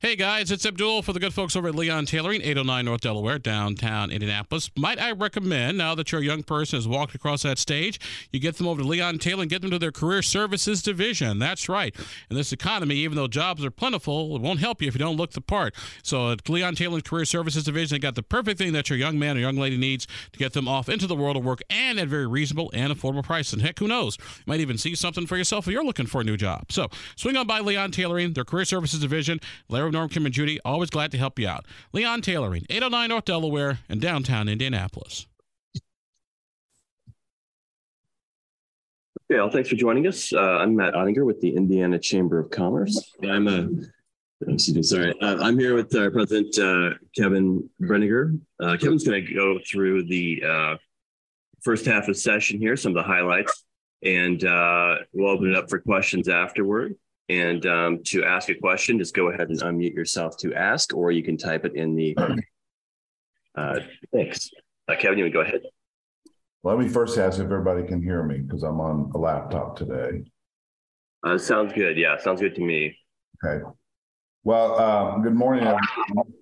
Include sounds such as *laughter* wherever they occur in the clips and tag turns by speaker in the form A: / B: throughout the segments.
A: Hey guys, it's Abdul for the good folks over at Leon Tailoring, 809 North Delaware, downtown Indianapolis. Might I recommend, now that you're young person has walked across that stage, you get them over to Leon Tailoring, get them to their career services division. That's right. In this economy, even though jobs are plentiful, it won't help you if you don't look the part. So at Leon Tailoring Career Services Division, they got the perfect thing that your young man or young lady needs to get them off into the world of work and at very reasonable and affordable prices. And heck, who knows? You might even see something for yourself if you're looking for a new job. So swing on by Leon Tailoring, their career services division. Larry Norm, Kim, and Judy, always glad to help you out. Leon Tailoring, 809 North Delaware in downtown Indianapolis.
B: Okay, well, thanks for joining us. Uh, I'm Matt Ottinger with the Indiana Chamber of Commerce. I'm a, excuse me, sorry. Uh, I'm here with our president, uh, Kevin Brinegar. Uh, Kevin's going to go through the uh, first half of session here, some of the highlights, and uh, we'll open it up for questions afterward. And um, to ask a question, just go ahead and unmute yourself to ask, or you can type it in the. Uh, thanks. Uh, Kevin, you would go ahead.
C: Let me first ask if everybody can hear me because I'm on a laptop today.
B: Uh, sounds good. Yeah, sounds good to me.
C: Okay. Well, um, good morning. Everyone.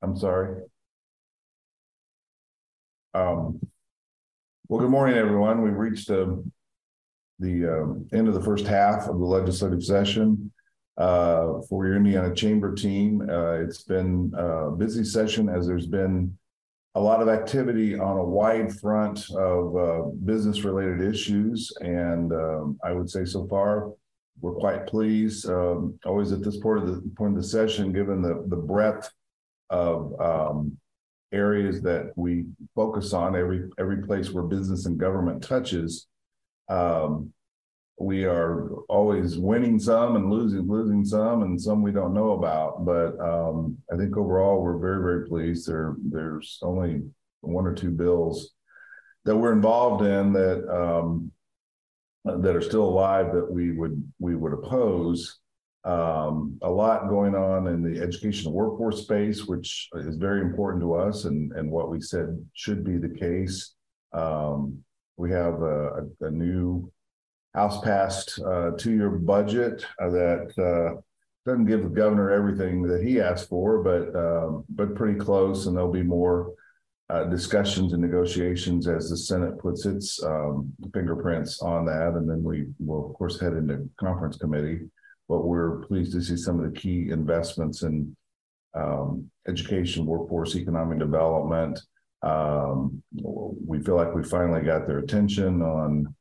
C: I'm sorry. Um, well, good morning, everyone. We've reached uh, the um, end of the first half of the legislative session uh, for your Indiana Chamber team. Uh, it's been a busy session as there's been a lot of activity on a wide front of uh, business related issues. And um, I would say so far, we're quite pleased. Um, always at this point of the point of the session, given the, the breadth of um, areas that we focus on, every every place where business and government touches, um, we are always winning some and losing losing some, and some we don't know about. But um, I think overall we're very very pleased. There there's only one or two bills that we're involved in that um, that are still alive that we would we would oppose. Um, a lot going on in the educational workforce space, which is very important to us, and and what we said should be the case. Um, we have a, a, new House passed uh, two-year budget uh, that uh, doesn't give the governor everything that he asked for, but um, but pretty close, and there'll be more uh, discussions and negotiations as the Senate puts its um, fingerprints on that, and then we will of course head into conference committee. But we're pleased to see some of the key investments in um, education, workforce, economic development. Um, we feel like we finally got their attention on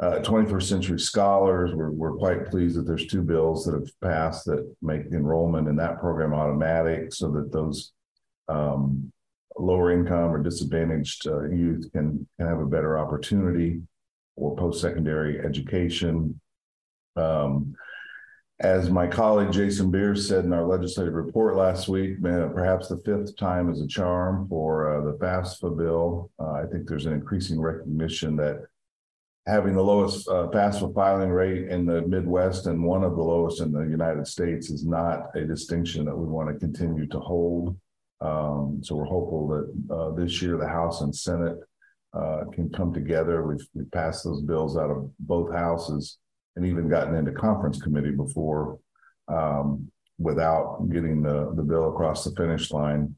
C: uh, 21st century scholars. We're, we're quite pleased that there's two bills that have passed that make enrollment in that program automatic so that those um, lower income or disadvantaged uh, youth can, can have a better opportunity for post-secondary education. Um, as my colleague Jason Bearce said in our legislative report last week, perhaps the fifth time is a charm for uh, the FAFSA bill. Uh, I think there's an increasing recognition that having the lowest uh, FAFSA filing rate in the Midwest and one of the lowest in the United States is not a distinction that we want to continue to hold. Um, so we're hopeful that uh, this year the House and Senate uh, can come together. We've, we've passed those bills out of both houses and even gotten into conference committee before um, without getting the, the bill across the finish line.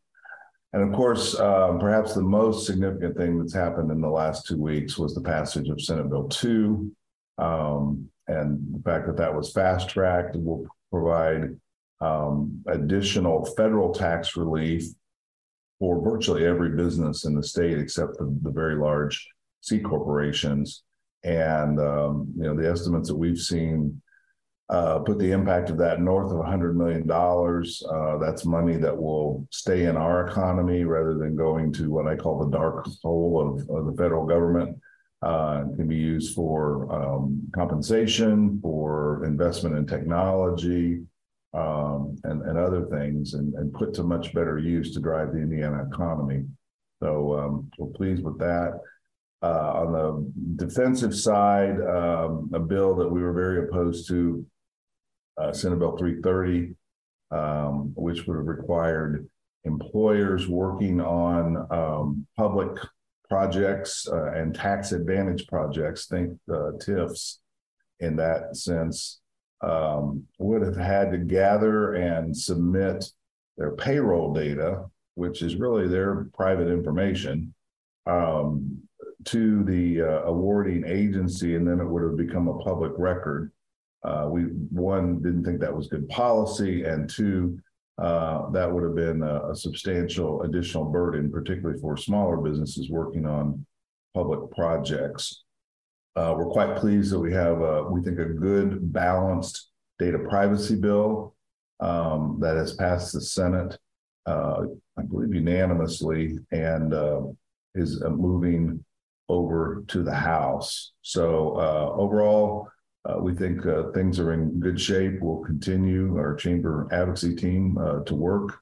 C: And of course, um, perhaps the most significant thing that's happened in the last two weeks was the passage of Senate Bill 2. Um, and the fact that that was fast tracked will provide um, additional federal tax relief for virtually every business in the state except the, the very large C corporations. And um, you know the estimates that we've seen uh, put the impact of that north of $100 million. Uh, that's money that will stay in our economy rather than going to what I call the dark hole of, of the federal government. Uh, can be used for um, compensation, for investment in technology, um, and, and other things, and, and put to much better use to drive the Indiana economy. So um, we're pleased with that. Uh, on the defensive side, um, a bill that we were very opposed to uh, Senate Bill 330, um, which would have required employers working on um, public projects uh, and tax advantage projects, think TIFs in that sense, um, would have had to gather and submit their payroll data, which is really their private information, um, to the uh, awarding agency, and then it would have become a public record. Uh, we one didn't think that was good policy, and two, uh, that would have been a, a, substantial additional burden, particularly for smaller businesses working on public projects. Uh, we're quite pleased that we have, a, we think, a good balanced data privacy bill um, that has passed the Senate, uh, I believe, unanimously, and uh, is moving over to the House. So uh, overall, uh, we think uh, things are in good shape. We'll continue our chamber advocacy team uh, to work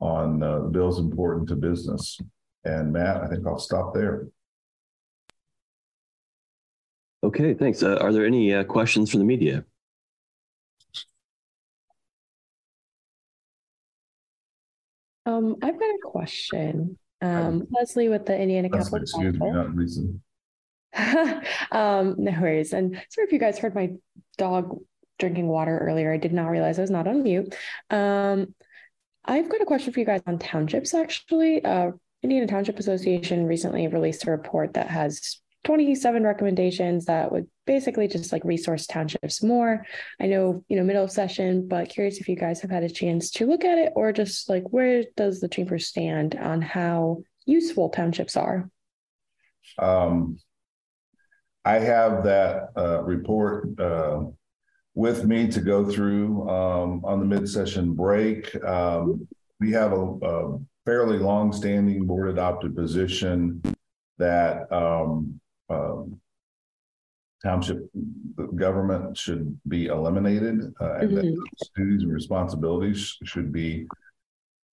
C: on uh, the bills important to business. And Matt, I think I'll stop there.
B: Okay, thanks. Uh, are there any questions from the media?
D: Um, I've got a question. Um, Leslie with the Indiana Capital.
C: Excuse me, not Lisa. *laughs*
D: um, no worries. And sorry if you guys heard my dog drinking water earlier. I did not realize I was not on mute. Um, I've got a question for you guys on townships, actually. Uh, Indiana Township Association recently released a report that has 27 recommendations that would basically just like resource townships more. I know, you know, middle of session, but curious if you guys have had a chance to look at it or just like where does the chamber stand on how useful townships are?
C: Um, I have that uh, report uh, with me to go through um, on the mid-session break. Um, we have a, a fairly long-standing board adopted position that um, um, township government should be eliminated uh, and mm-hmm. duties and responsibilities should be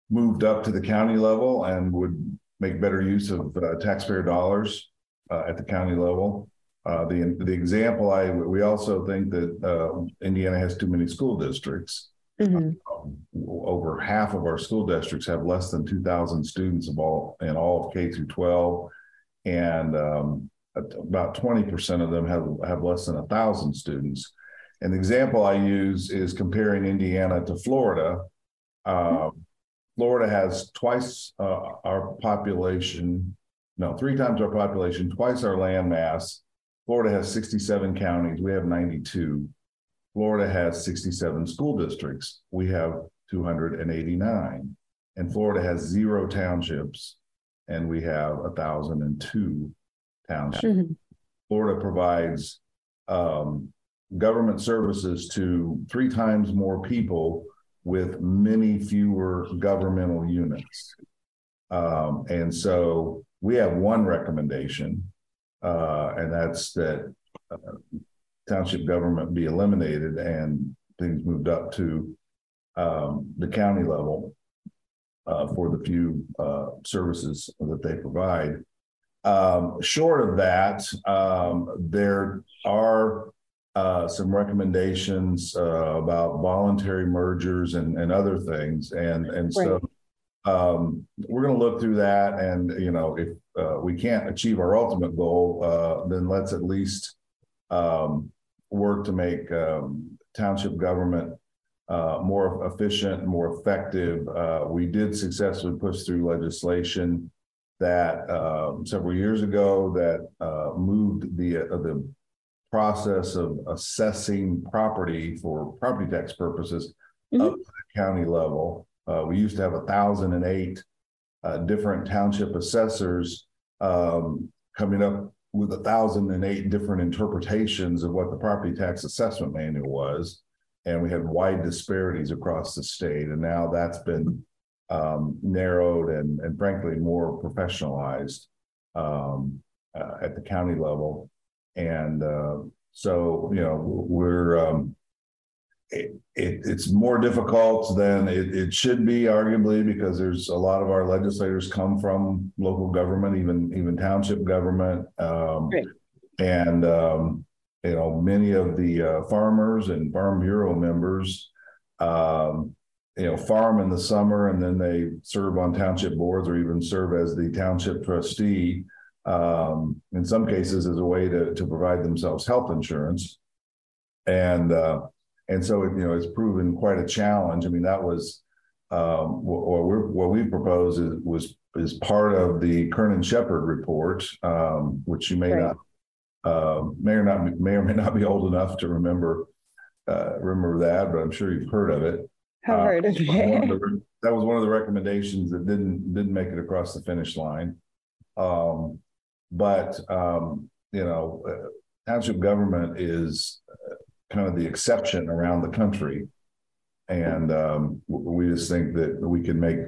C: moved up to the county level and would make better use of uh, taxpayer dollars uh, at the county level. Uh, the the example I we also think that uh, Indiana has too many school districts. Mm-hmm. Um, over half of our school districts have less than two thousand students of all in all of K through twelve, and um, about twenty percent of them have have less than a thousand students. And the example I use is comparing Indiana to Florida. Uh, Florida has twice uh, our population, no, three times our population, twice our land mass, Florida has 67 counties. We have 92. Florida has 67 school districts. We have 289. And Florida has zero townships, and we have 1,002 townships. Mm-hmm. Florida provides um, government services to three times more people with many fewer governmental units. Um, and so we have one recommendation uh, and that's that uh, township government be eliminated and things moved up to um, the county level uh, for the few uh, services that they provide. Um, short of that, um, there are uh, some recommendations uh, about voluntary mergers and, and other things, and and right. so um, we're going to look through that, and you know, if uh, we can't achieve our ultimate goal, uh, then let's at least um, work to make um, township government uh, more efficient, more effective. Uh, we did successfully push through legislation that um, several years ago that uh, moved the uh, the process of assessing property for property tax purposes mm-hmm. up to the county level. Uh, we used to have 1,008 uh, different township assessors um, coming up with 1,008 different interpretations of what the property tax assessment manual was. And we had wide disparities across the state. And now that's been um, narrowed and, and frankly more professionalized um, uh, at the county level. And uh, so, you know, we're um, it, it, it's more difficult than it, it, should be, arguably, because there's a lot of our legislators come from local government, even even township government, um, and um, you know many of the uh, farmers and farm bureau members, um, you know, farm in the summer and then they serve on township boards or even serve as the township trustee. Um, in some cases, as a way to to provide themselves health insurance, and uh, and so you know it's proven quite a challenge. I mean, that was um, what, we're, what we propose is was is part of the Kernan Shepard report, um, which you may right. not uh, may or not may or may not be old enough to remember uh, remember that, but I'm sure you've heard of it.
D: Have uh, heard of
C: it. that was one of the recommendations that didn't didn't make it across the finish line. Um, but um, you know, uh, township government is uh, kind of the exception around the country, and um, we just think that we can make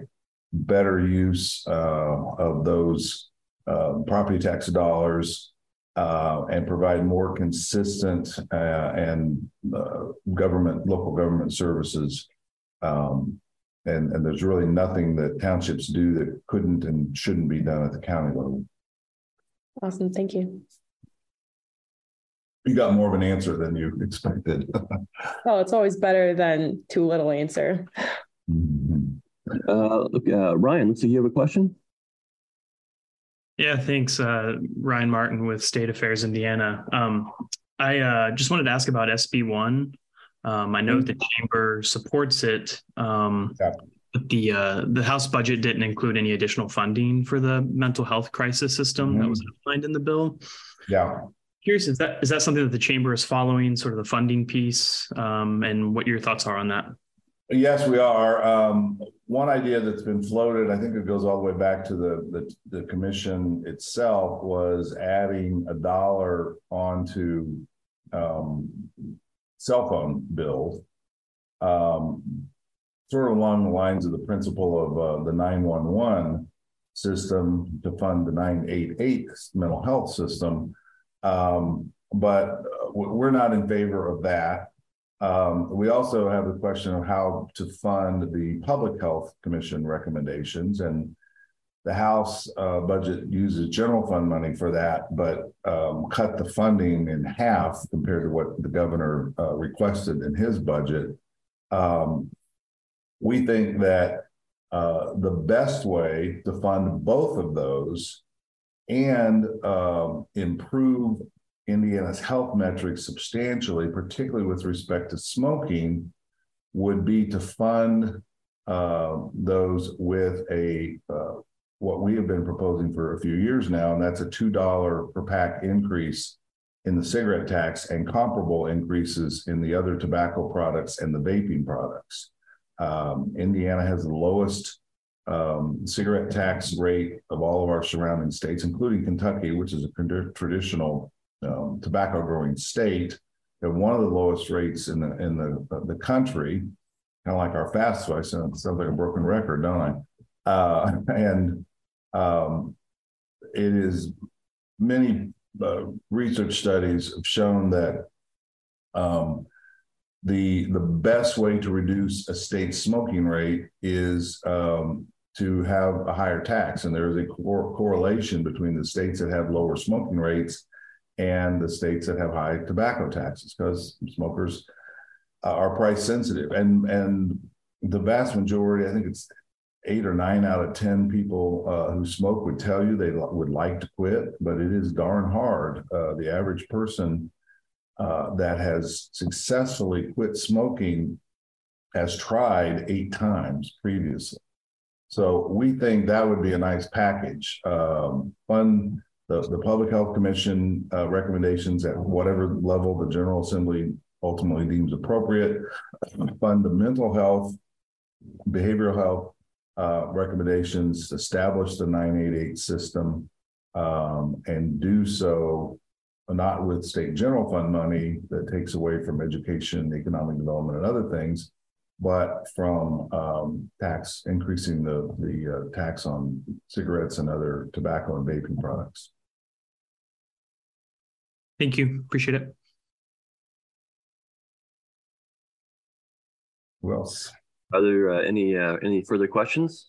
C: better use uh, of those uh, property tax dollars uh, and provide more consistent uh, and uh, government, local government services. Um, and, and there's really nothing that townships do that couldn't and shouldn't be done at the county level.
D: Awesome. Thank you.
C: You got more of an answer than you expected. *laughs*
D: oh, it's always better than too little answer.
B: Mm-hmm. Uh, look, uh, Ryan, looks like you have a question.
E: Yeah, thanks, uh, Ryan Martin with State Affairs Indiana. Um, I uh, just wanted to ask about SB one. Um, I know mm-hmm. the chamber supports it, um, yeah. but the uh, the House budget didn't include any additional funding for the mental health crisis system mm-hmm. that was outlined in the bill.
C: Yeah.
E: Curious, is that is that something that the chamber is following, sort of the funding piece, um, and what your thoughts are on that?
C: Yes, we are. Um, one idea that's been floated, I think it goes all the way back to the, the, the commission itself, was adding a dollar onto um, cell phone bills, um, sort of along the lines of the principle of uh, the 911 system to fund the 988 mental health system. Um, but uh, we're not in favor of that. Um, we also have the question of how to fund the Public Health Commission recommendations, and the House uh, budget uses general fund money for that, but um, cut the funding in half compared to what the governor uh, requested in his budget. Um, we think that uh, the best way to fund both of those and um, improve Indiana's health metrics substantially, particularly with respect to smoking, would be to fund uh, those with a uh, what we have been proposing for a few years now, and that's a two dollar per pack increase in the cigarette tax and comparable increases in the other tobacco products and the vaping products. Um, Indiana has the lowest um, cigarette tax rate of all of our surrounding states, including Kentucky, which is a traditional um, tobacco growing state and one of the lowest rates in the in the the country, kind of like our fast. So I sound sounds like a broken record, don't I? Uh, *laughs* and um, it is many uh, research studies have shown that um, the the best way to reduce a state's smoking rate is um, to have a higher tax, and there is a cor- correlation between the states that have lower smoking rates and the states that have high tobacco taxes because smokers uh, are price sensitive. And and the vast majority i think it's eight or nine out of ten people uh, who smoke would tell you they would like to quit but it is darn hard uh, the average person uh, that has successfully quit smoking has tried eight times previously. So we think that would be a nice package um, fund the, the Public Health Commission uh, recommendations at whatever level the General Assembly ultimately deems appropriate, fund the mental health, behavioral health uh, recommendations, establish the 988 system, um, and do so not with state general fund money that takes away from education, economic development, and other things, but from um, tax increasing the the uh, tax on cigarettes and other tobacco and vaping products.
E: Thank you. Appreciate it.
C: Who else?
B: Are there uh, any uh, any further questions?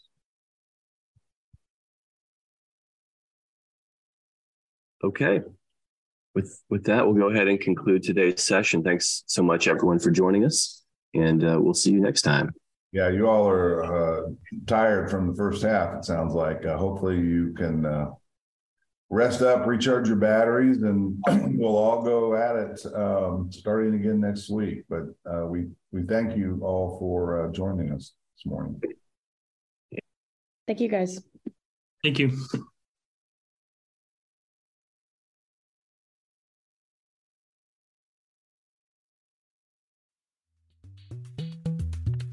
B: Okay. With with that, we'll go ahead and conclude today's session. Thanks so much, everyone, for joining us, and uh, we'll see you next time.
C: Yeah, you all are uh, tired from the first half. It sounds like. Uh, hopefully, you can uh, rest up, recharge your batteries, and *clears throat* we'll all go at it um, starting again next week. But uh, we we thank you all for uh, joining us this morning.
D: Thank you guys.
E: Thank you.